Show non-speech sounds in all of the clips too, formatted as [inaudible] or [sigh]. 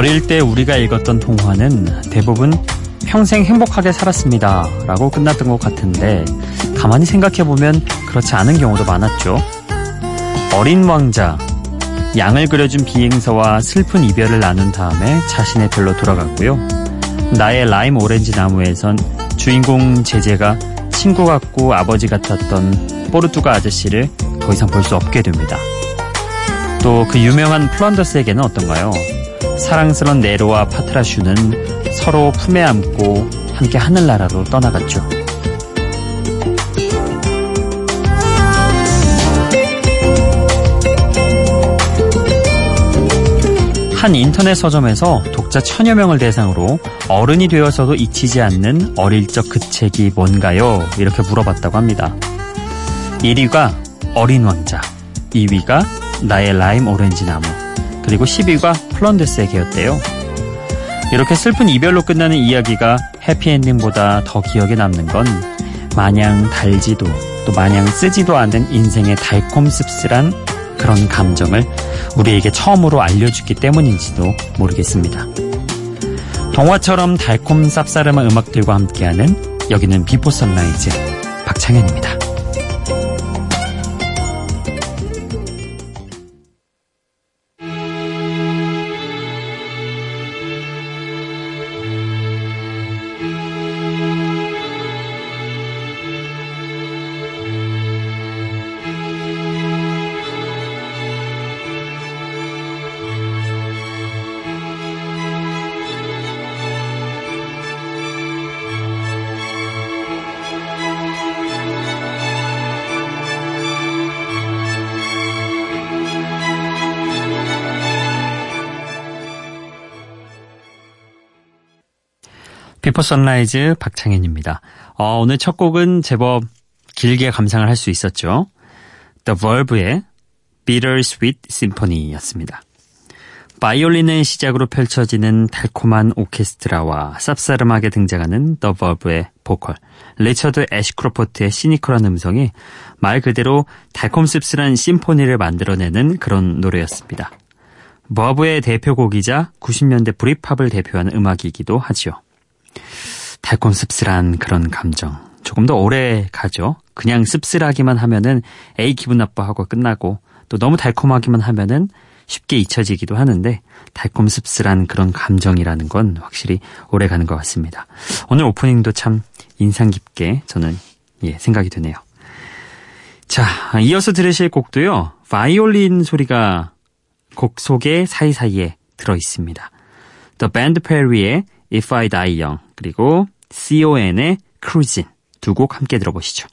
어릴 때 우리가 읽었던 통화는 대부분 평생 행복하게 살았습니다. 라고 끝났던 것 같은데, 가만히 생각해보면 그렇지 않은 경우도 많았죠. 어린 왕자, 양을 그려준 비행서와 슬픈 이별을 나눈 다음에 자신의 별로 돌아갔고요. 나의 라임 오렌지 나무에선 주인공 제재가 친구 같고 아버지 같았던 포르투가 아저씨를 더 이상 볼 수 없게 됩니다. 또 그 유명한 플런더스에게는 어떤가요? 사랑스런 네로와 파트라슈는 서로 품에 안고 함께 하늘나라로 떠나갔죠. 한 인터넷 서점에서 독자 천여 명을 대상으로 어른이 되어서도 잊히지 않는 어릴 적 그 책이 뭔가요? 이렇게 물어봤다고 합니다. 1위가 어린 왕자, 2위가 나의 라임 오렌지 나무, 그리고 10위가 플란다스의 개였대요. 이렇게 슬픈 이별로 끝나는 이야기가 해피엔딩보다 더 기억에 남는 건 마냥 달지도 또 마냥 쓰지도 않는 인생의 달콤 씁쓸한 그런 감정을 우리에게 처음으로 알려주기 때문인지도 모르겠습니다. 동화처럼 달콤 쌉싸름한 음악들과 함께하는 여기는 비포 선라이즈 박창현입니다. 비포 선라이즈 박창현입니다. 어, 오늘 첫 곡은 제법 길게 감상을 할 수 있었죠. The Verve의 Bittersweet Symphony였습니다. 바이올린의 시작으로 펼쳐지는 달콤한 오케스트라와 쌉싸름하게 등장하는 The Verve의 보컬, 리처드 애쉬크로프트의 시니컬한 음성이 말 그대로 달콤 씁쓸한 심포니를 만들어내는 그런 노래였습니다. 버브의 대표곡이자 90년대 브리팝을 대표하는 음악이기도 하지요. 달콤 씁쓸한 그런 감정. 조금 더 오래 가죠. 그냥 씁쓸하기만 하면은 에이 기분 나빠하고 끝나고 또 너무 달콤하기만 하면은 쉽게 잊혀지기도 하는데 달콤 씁쓸한 그런 감정이라는 건 확실히 오래 가는 것 같습니다. 오늘 오프닝도 참 인상 깊게 저는 예, 생각이 드네요. 자, 이어서 들으실 곡도요. 바이올린 소리가 곡 속에 사이사이에 들어 있습니다. The Band Perry의 If I Die Young 그리고 CON의 Cruisin 두 곡 함께 들어보시죠.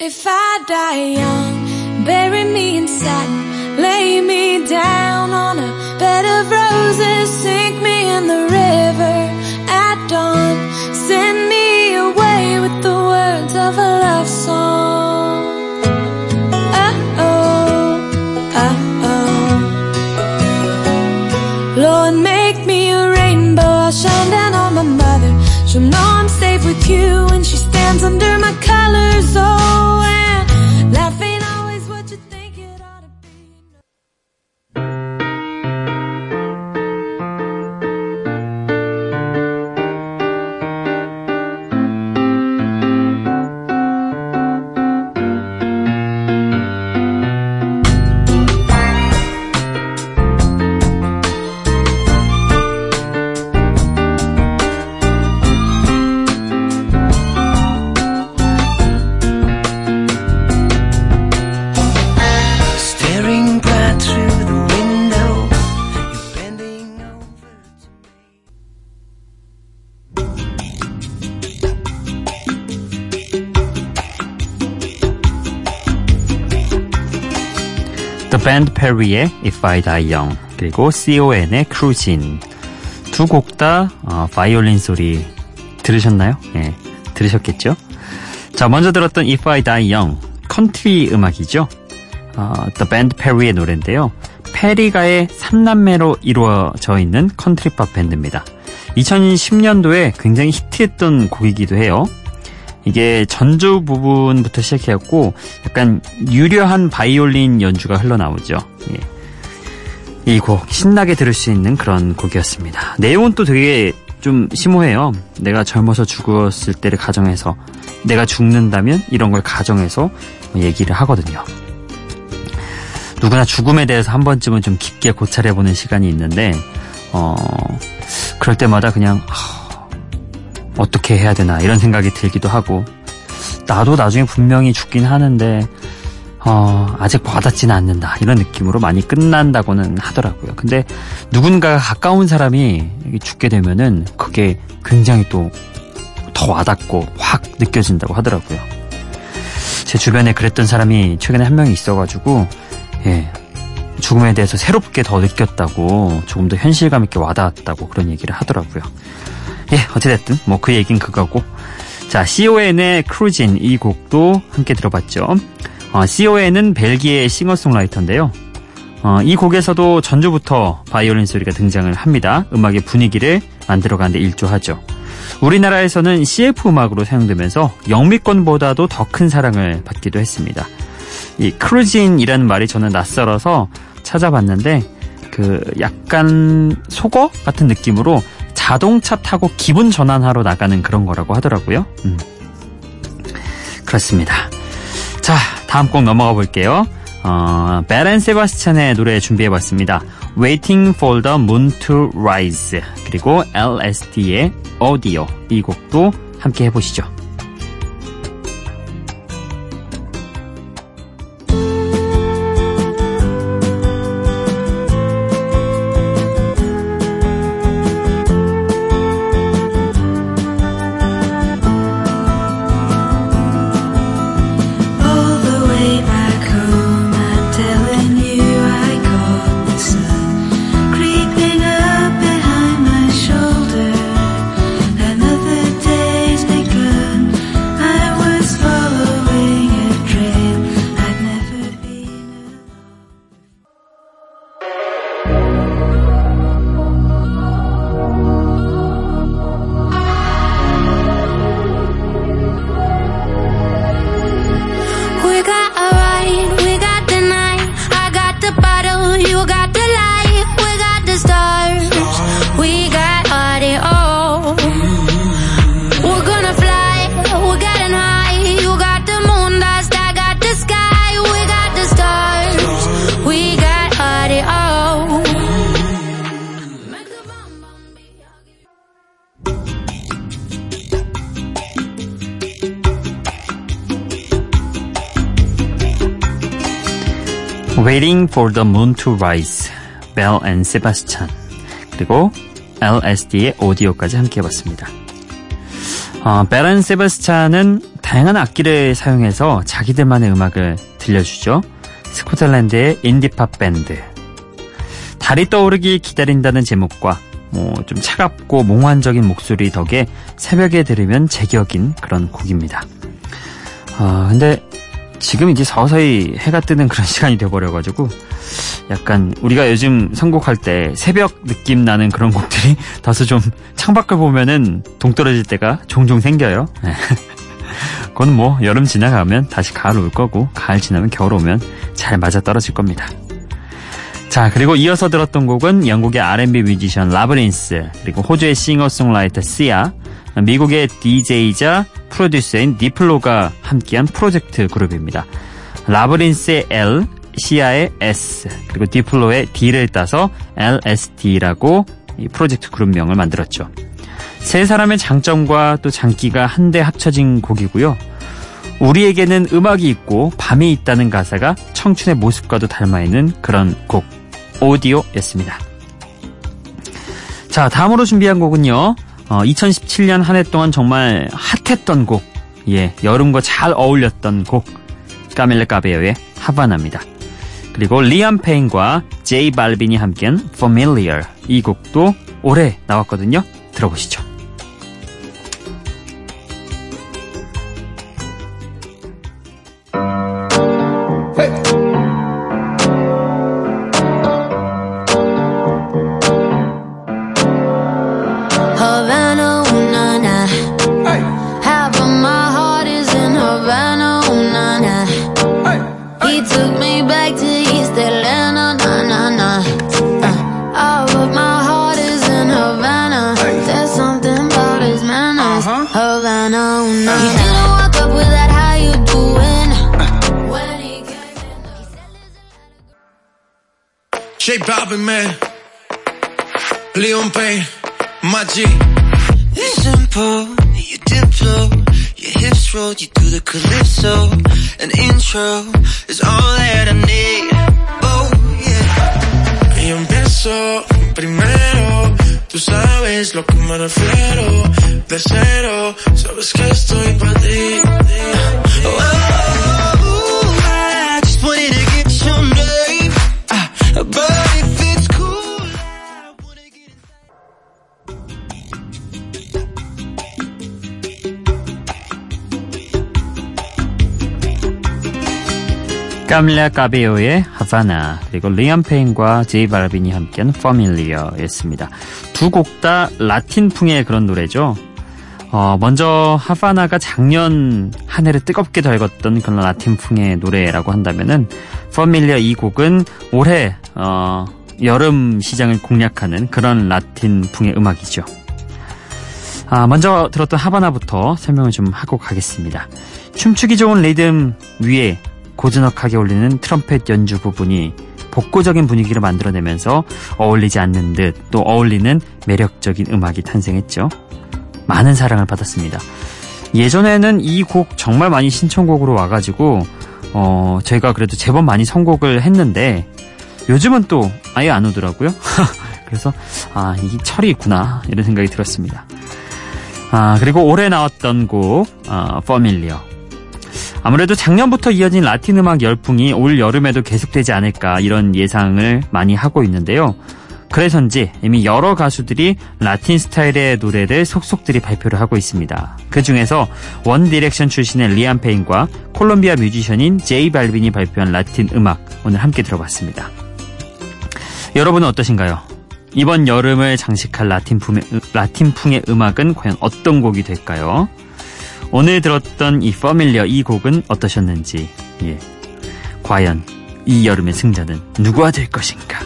If I die young, bury me in satin, lay me down on a bed of roses, sink me in the river at dawn, send me away with the words of a love song. She'll know I'm safe with you when she stands under my colors. Oh, Band Perry의 If I Die Young 그리고 Sioen의 Cruisin 두곡다 어, 바이올린 소리 들으셨나요? 예, 들으셨겠죠? 자, 먼저 들었던 If I Die Young 컨트리 음악이죠. 어, The Band Perry의 노래인데요. 페리가의 3남매로 이루어져 있는 컨트리팝 밴드입니다. 2010년도에 굉장히 히트했던 곡이기도 해요. 이게 전주 부분부터 시작해갖고 약간 유려한 바이올린 연주가 흘러나오죠. 예. 이곡 신나게 들을 수 있는 그런 곡이었습니다. 내용은 또 되게 좀 심오해요. 내가 젊어서 죽었을 때를 가정해서 내가 죽는다면 이런 걸 가정해서 얘기를 하거든요. 누구나 죽음에 대해서 한 번쯤은 좀 깊게 고찰해보는 시간이 있는데 어 그럴 때마다 그냥 하, 어떻게 해야 되나 이런 생각이 들기도 하고 나도 나중에 분명히 죽긴 하는데 어, 아직 와닿지는 않는다. 이런 느낌으로 많이 끝난다고는 하더라고요. 근데 누군가 가까운 사람이 죽게 되면은 그게 굉장히 또 더 와닿고 확 느껴진다고 하더라고요. 제 주변에 그랬던 사람이 최근에 한 명이 있어가지고, 예. 죽음에 대해서 새롭게 더 느꼈다고, 조금 더 현실감 있게 와닿았다고 그런 얘기를 하더라고요. 예, 어찌됐든, 뭐 그 얘긴 그거고. 자, Sioen의 Cruisin 이 곡도 함께 들어봤죠. 어, Sioen은 벨기에 싱어송라이터인데요. 어, 이 곡에서도 전주부터 바이올린 소리가 등장을 합니다. 음악의 분위기를 만들어가는데 일조하죠. 우리나라에서는 CF 음악으로 사용되면서 영미권보다도 더 큰 사랑을 받기도 했습니다. 이 Cruisin이라는 말이 저는 낯설어서 찾아봤는데 그 약간 속어 같은 느낌으로 자동차 타고 기분 전환하러 나가는 그런 거라고 하더라고요. 음. 그렇습니다. 자, 다음 곡 넘어가 볼게요. 어, 베렌 세바스찬의 노래 준비해봤습니다. Waiting for the Moon to Rise 그리고 LSD의 Audio 이 곡도 함께 해보시죠. Waiting for the Moon to Rise, Bell and Sebastian 그리고 LSD의 오디오까지 함께 해봤습니다. 어, 벨앤 세바스찬은 다양한 악기를 사용해서 자기들만의 음악을 들려주죠. 스코틀랜드의 인디팝 밴드. 달이 떠오르기 기다린다는 제목과 뭐 좀 차갑고 몽환적인 목소리 덕에 새벽에 들으면 제격인 그런 곡입니다. 아 근데 지금 이제 서서히 해가 뜨는 그런 [laughs] 시간이 돼버려가지고 약간 우리가 요즘 선곡할 때 새벽 느낌 나는 그런 곡들이 [laughs] 다소 좀 창밖을 보면은 동떨어질 때가 종종 생겨요. 네. [laughs] 그건 뭐 여름 지나가면 다시 가을 올 거고 가을 지나면 겨울 오면 잘 맞아 떨어질 겁니다. 자 그리고 이어서 들었던 곡은 영국의 R&B 뮤지션 라브린스 그리고 호주의 싱어송라이터 시아 미국의 DJ이자 프로듀서인 니플로가 함께한 프로젝트 그룹입니다. 라브린스의 L, 시아의 S, 그리고 디플로의 D를 따서 LSD라고 이 프로젝트 그룹명을 만들었죠. 세 사람의 장점과 또 장기가 한데 합쳐진 곡이고요. 우리에게는 음악이 있고 밤이 있다는 가사가 청춘의 모습과도 닮아있는 그런 곡, 오디오였습니다. 자, 다음으로 준비한 곡은요. 어, 2017년 한 해 동안 정말 핫했던 곡, 예, 여름과 잘 어울렸던 곡, 까멜레 까베어의 하바나입니다. 그리고 리암 페인과 제이 발빈이 함께한 Familiar 이 곡도 올해 나왔거든요. 들어보시죠. Balvin, man. Leon Payne. It's simple, you diplo, your hips roll, you do the calypso. An intro is all that I need. Oh yeah. Y empiezo primero. Tú sabes lo que me refiero. De cero, sabes que estoy para ti. 까밀라 까베오의 하바나 그리고 리암 페인과 제이 발빈이 함께한 Familiar였습니다. 두 곡 다 라틴풍의 그런 노래죠. 어, 먼저 하바나가 작년 한 해를 뜨겁게 달궜던 그런 라틴풍의 노래라고 한다면은 Familiar 이 곡은 올해 어, 여름 시장을 공략하는 그런 라틴풍의 음악이죠. 아, 먼저 들었던 하바나부터 설명을 좀 하고 가겠습니다. 춤추기 좋은 리듬 위에 고즈넉하게 울리는 트럼펫 연주 부분이 복고적인 분위기를 만들어내면서 어울리지 않는 듯 또 어울리는 매력적인 음악이 탄생했죠. 많은 사랑을 받았습니다. 예전에는 이 곡 정말 많이 신청곡으로 와가지고 어, 저희가 그래도 제법 많이 선곡을 했는데 요즘은 또 아예 안 오더라고요. [laughs] 그래서 아 이게 철이 있구나 이런 생각이 들었습니다. 아 그리고 올해 나왔던 곡 어, Familiar 아무래도 작년부터 이어진 라틴 음악 열풍이 올 여름에도 계속되지 않을까 이런 예상을 많이 하고 있는데요. 그래서인지 이미 여러 가수들이 라틴 스타일의 노래를 속속들이 발표를 하고 있습니다. 그 중에서 원 디렉션 출신의 리암 페인과 콜롬비아 뮤지션인 제이 발빈이 발표한 라틴 음악 오늘 함께 들어봤습니다. 여러분은 어떠신가요? 이번 여름을 장식할 라틴풍의, 라틴풍의 음악은 과연 어떤 곡이 될까요? 오늘 들었던 이 퍼밀리어 이 곡은 어떠셨는지 예. 과연 이 여름의 승자는 누구가 될 것인가?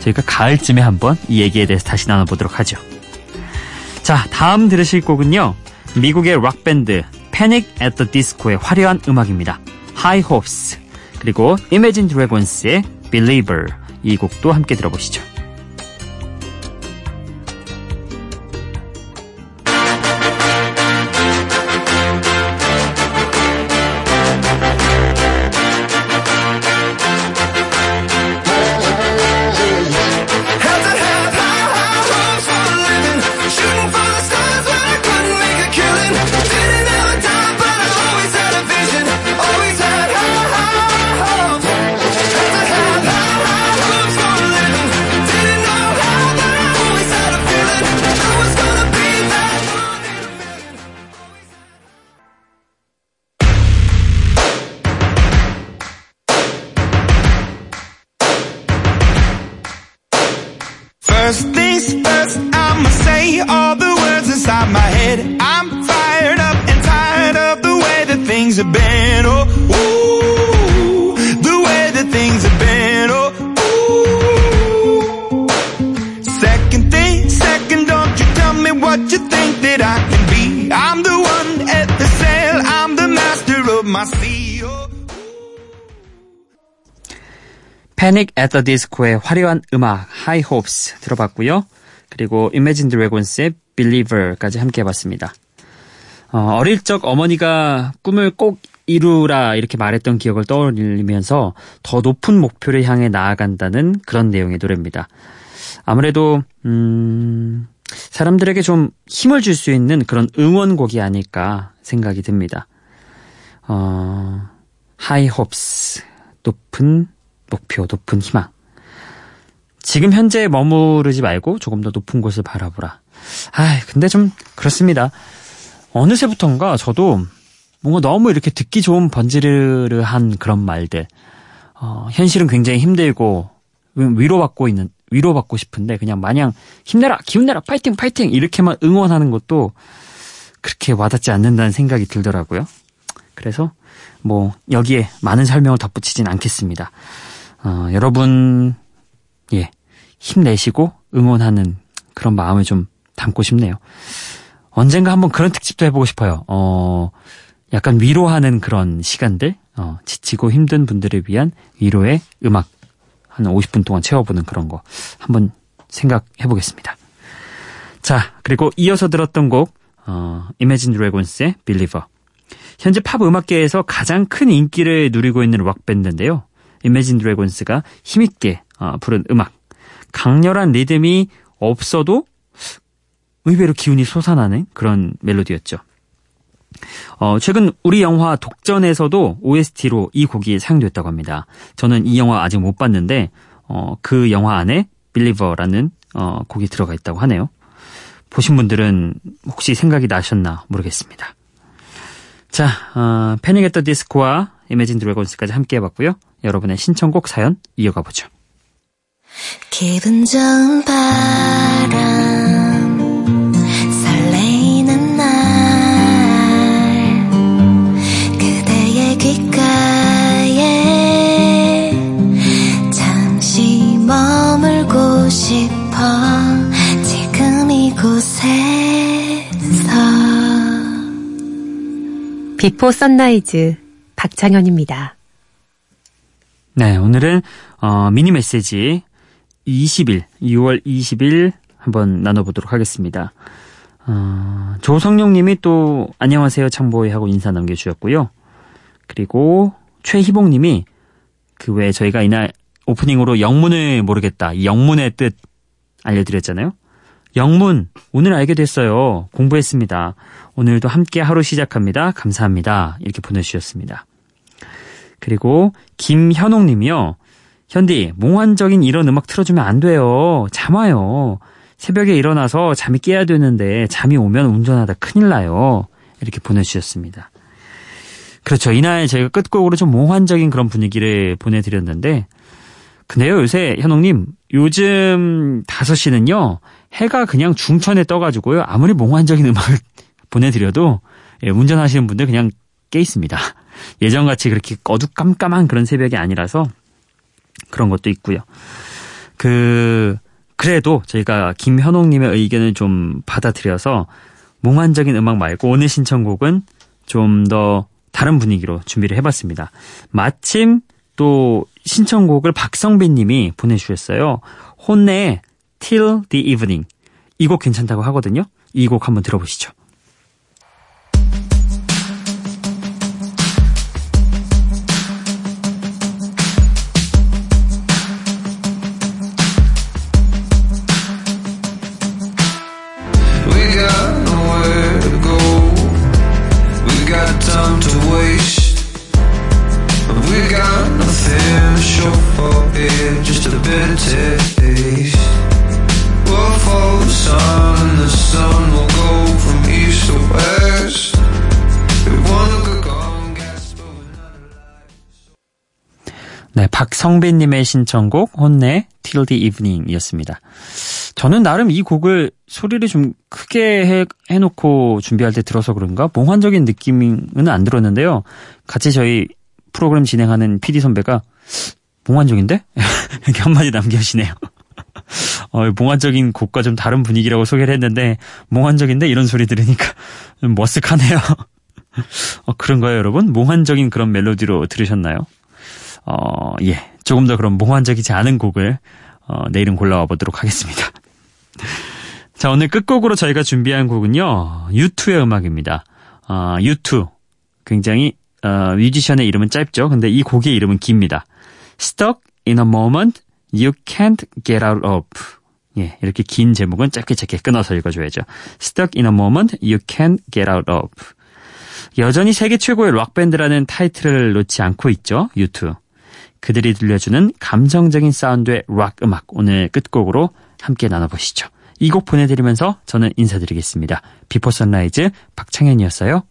저희가 가을쯤에 한번 이 얘기에 대해서 다시 나눠보도록 하죠. 자 다음 들으실 곡은요. 미국의 락밴드 at the Disco의 화려한 음악입니다. High Hopes. 그리고 Imagine Dragons의 Believer. 이 곡도 함께 들어보시죠 what you think that I can be. I'm the one at the sail, I'm the master of my sea. Oh. Panic at the Disco의 화려한 음악 High Hopes 들어봤고요. 그리고 Imagine Dragons의 Believer까지 함께 해봤습니다. 어, 릴적 어머니가 꿈을 꼭 이루라 이렇게 말했던 기억을 떠올리면서 더 높은 목표를 향해 나아간다는 그런 내용의 노래입니다. 아무래도 음, 사람들에게 좀 힘을 줄 수 있는 그런 응원곡이 아닐까 생각이 듭니다. 어, High Hopes 높은 목표, 높은 희망. 지금 현재 머무르지 말고 조금 더 높은 곳을 바라보라. 아, 근데 좀 그렇습니다. 어느새부턴가 저도 뭔가 너무 이렇게 듣기 좋은 번지르르한 그런 말들. 어, 현실은 굉장히 힘들고 위로받고 있는 위로받고 싶은데 그냥 마냥 힘내라, 기운내라, 파이팅, 파이팅 이렇게만 응원하는 것도 그렇게 와닿지 않는다는 생각이 들더라고요. 그래서 뭐 여기에 많은 설명을 덧붙이진 않겠습니다. 어, 여러분 예 힘내시고 응원하는 그런 마음을 좀 담고 싶네요. 언젠가 한번 그런 특집도 해보고 싶어요. 어, 약간 위로하는 그런 시간들, 어, 지치고 힘든 분들을 위한 위로의 음악 한 50분 동안 채워보는 그런 거 한번 생각해 보겠습니다. 자, 그리고 이어서 들었던 곡, 어, Imagine Dragons의 Believer. 현재 팝 음악계에서 가장 큰 인기를 누리고 있는 락밴드인데요. Imagine Dragons가 힘있게 어, 부른 음악. 강렬한 리듬이 없어도 의외로 기운이 솟아나는 그런 멜로디였죠. 어, 최근 우리 영화 독전에서도 OST로 이 곡이 사용됐다고 합니다. 저는 이 영화 아직 못 봤는데, 어, 그 영화 안에 Believer라는 어, 곡이 들어가 있다고 하네요. 보신 분들은 혹시 생각이 나셨나 모르겠습니다. 자, 어, 패닉 앳더 디스코와 이매진 드래곤스까지 함께 해봤고요. 여러분의 신청곡 사연 이어가 보죠. 기분 좋은 바람 싶어 지금 이곳에서 비포 선라이즈 박창현입니다. 네, 오늘은 어, 미니 메시지 20일, 6월 20일 한번 나눠보도록 하겠습니다. 어, 조성용 님이 또 안녕하세요 참보이 하고 인사 남겨주셨고요. 그리고 최희봉 님이 그 외에 저희가 이날 오프닝으로 영문을 모르겠다. 이 영문의 뜻 알려드렸잖아요. 영문 오늘 알게 됐어요. 공부했습니다. 오늘도 함께 하루 시작합니다. 감사합니다. 이렇게 보내주셨습니다. 그리고 김현옥 님이요. 현디, 몽환적인 이런 음악 틀어주면 안 돼요. 잠 와요. 새벽에 일어나서 잠이 깨야 되는데 잠이 오면 운전하다 큰일 나요. 이렇게 보내주셨습니다. 그렇죠. 이날 저희가 끝곡으로 좀 몽환적인 그런 분위기를 보내드렸는데, 근데요, 요새 현옥님, 요즘 5시는요, 해가 그냥 중천에 떠가지고요, 아무리 몽환적인 음악을 [laughs] 보내드려도, 예, 운전하시는 분들 그냥 깨 있습니다. [laughs] 예전같이 그렇게 어두깜깜한 그런 새벽이 아니라서, 그런 것도 있고요. 그 그래도 저희가 김현옥님의 의견을 좀 받아들여서 몽환적인 음악 말고 오늘 신청곡은 좀 더 다른 분위기로 준비를 해봤습니다. 마침 또 신청곡을 박성빈 님이 보내주셨어요. 혼내의 Till the Evening 이 곡 괜찮다고 하거든요. 이 곡 한번 들어보시죠. 박성빈님의 신청곡 혼내 Till the Evening이었습니다. 저는 나름 이 곡을 소리를 좀 크게 해, 해놓고 준비할 때 들어서 그런가 몽환적인 느낌은 안 들었는데요. 같이 저희 프로그램 진행하는 PD 선배가 몽환적인데? [laughs] 이렇게 한마디 남겨주시네요. [laughs] 어, 몽환적인 곡과 좀 다른 분위기라고 소개를 했는데 몽환적인데 이런 소리 들으니까 좀 [laughs] 머쓱하네요. 어, 그런가요 여러분? 몽환적인 그런 멜로디로 들으셨나요? 어, 예. 조금 더 그런 몽환적이지 않은 곡을 어, 내일은 골라와 보도록 하겠습니다. [laughs] 자, 오늘 끝곡으로 저희가 준비한 곡은요. U2의 음악입니다. 어, U2. 굉장히 어, 뮤지션의 이름은 짧죠. 근데 이 곡의 이름은 깁니다. Stuck in a moment you can't get out of. 예, 이렇게 긴 제목은 짧게 짧게 끊어서 읽어줘야죠. Stuck in a moment you can't get out of. 여전히 세계 최고의 락밴드라는 타이틀을 놓지 않고 있죠. U2. 그들이 들려주는 감성적인 사운드의 락 음악 오늘 끝곡으로 함께 나눠보시죠. 이 곡 보내드리면서 저는 인사드리겠습니다. 비포 선라이즈 박창현이었어요.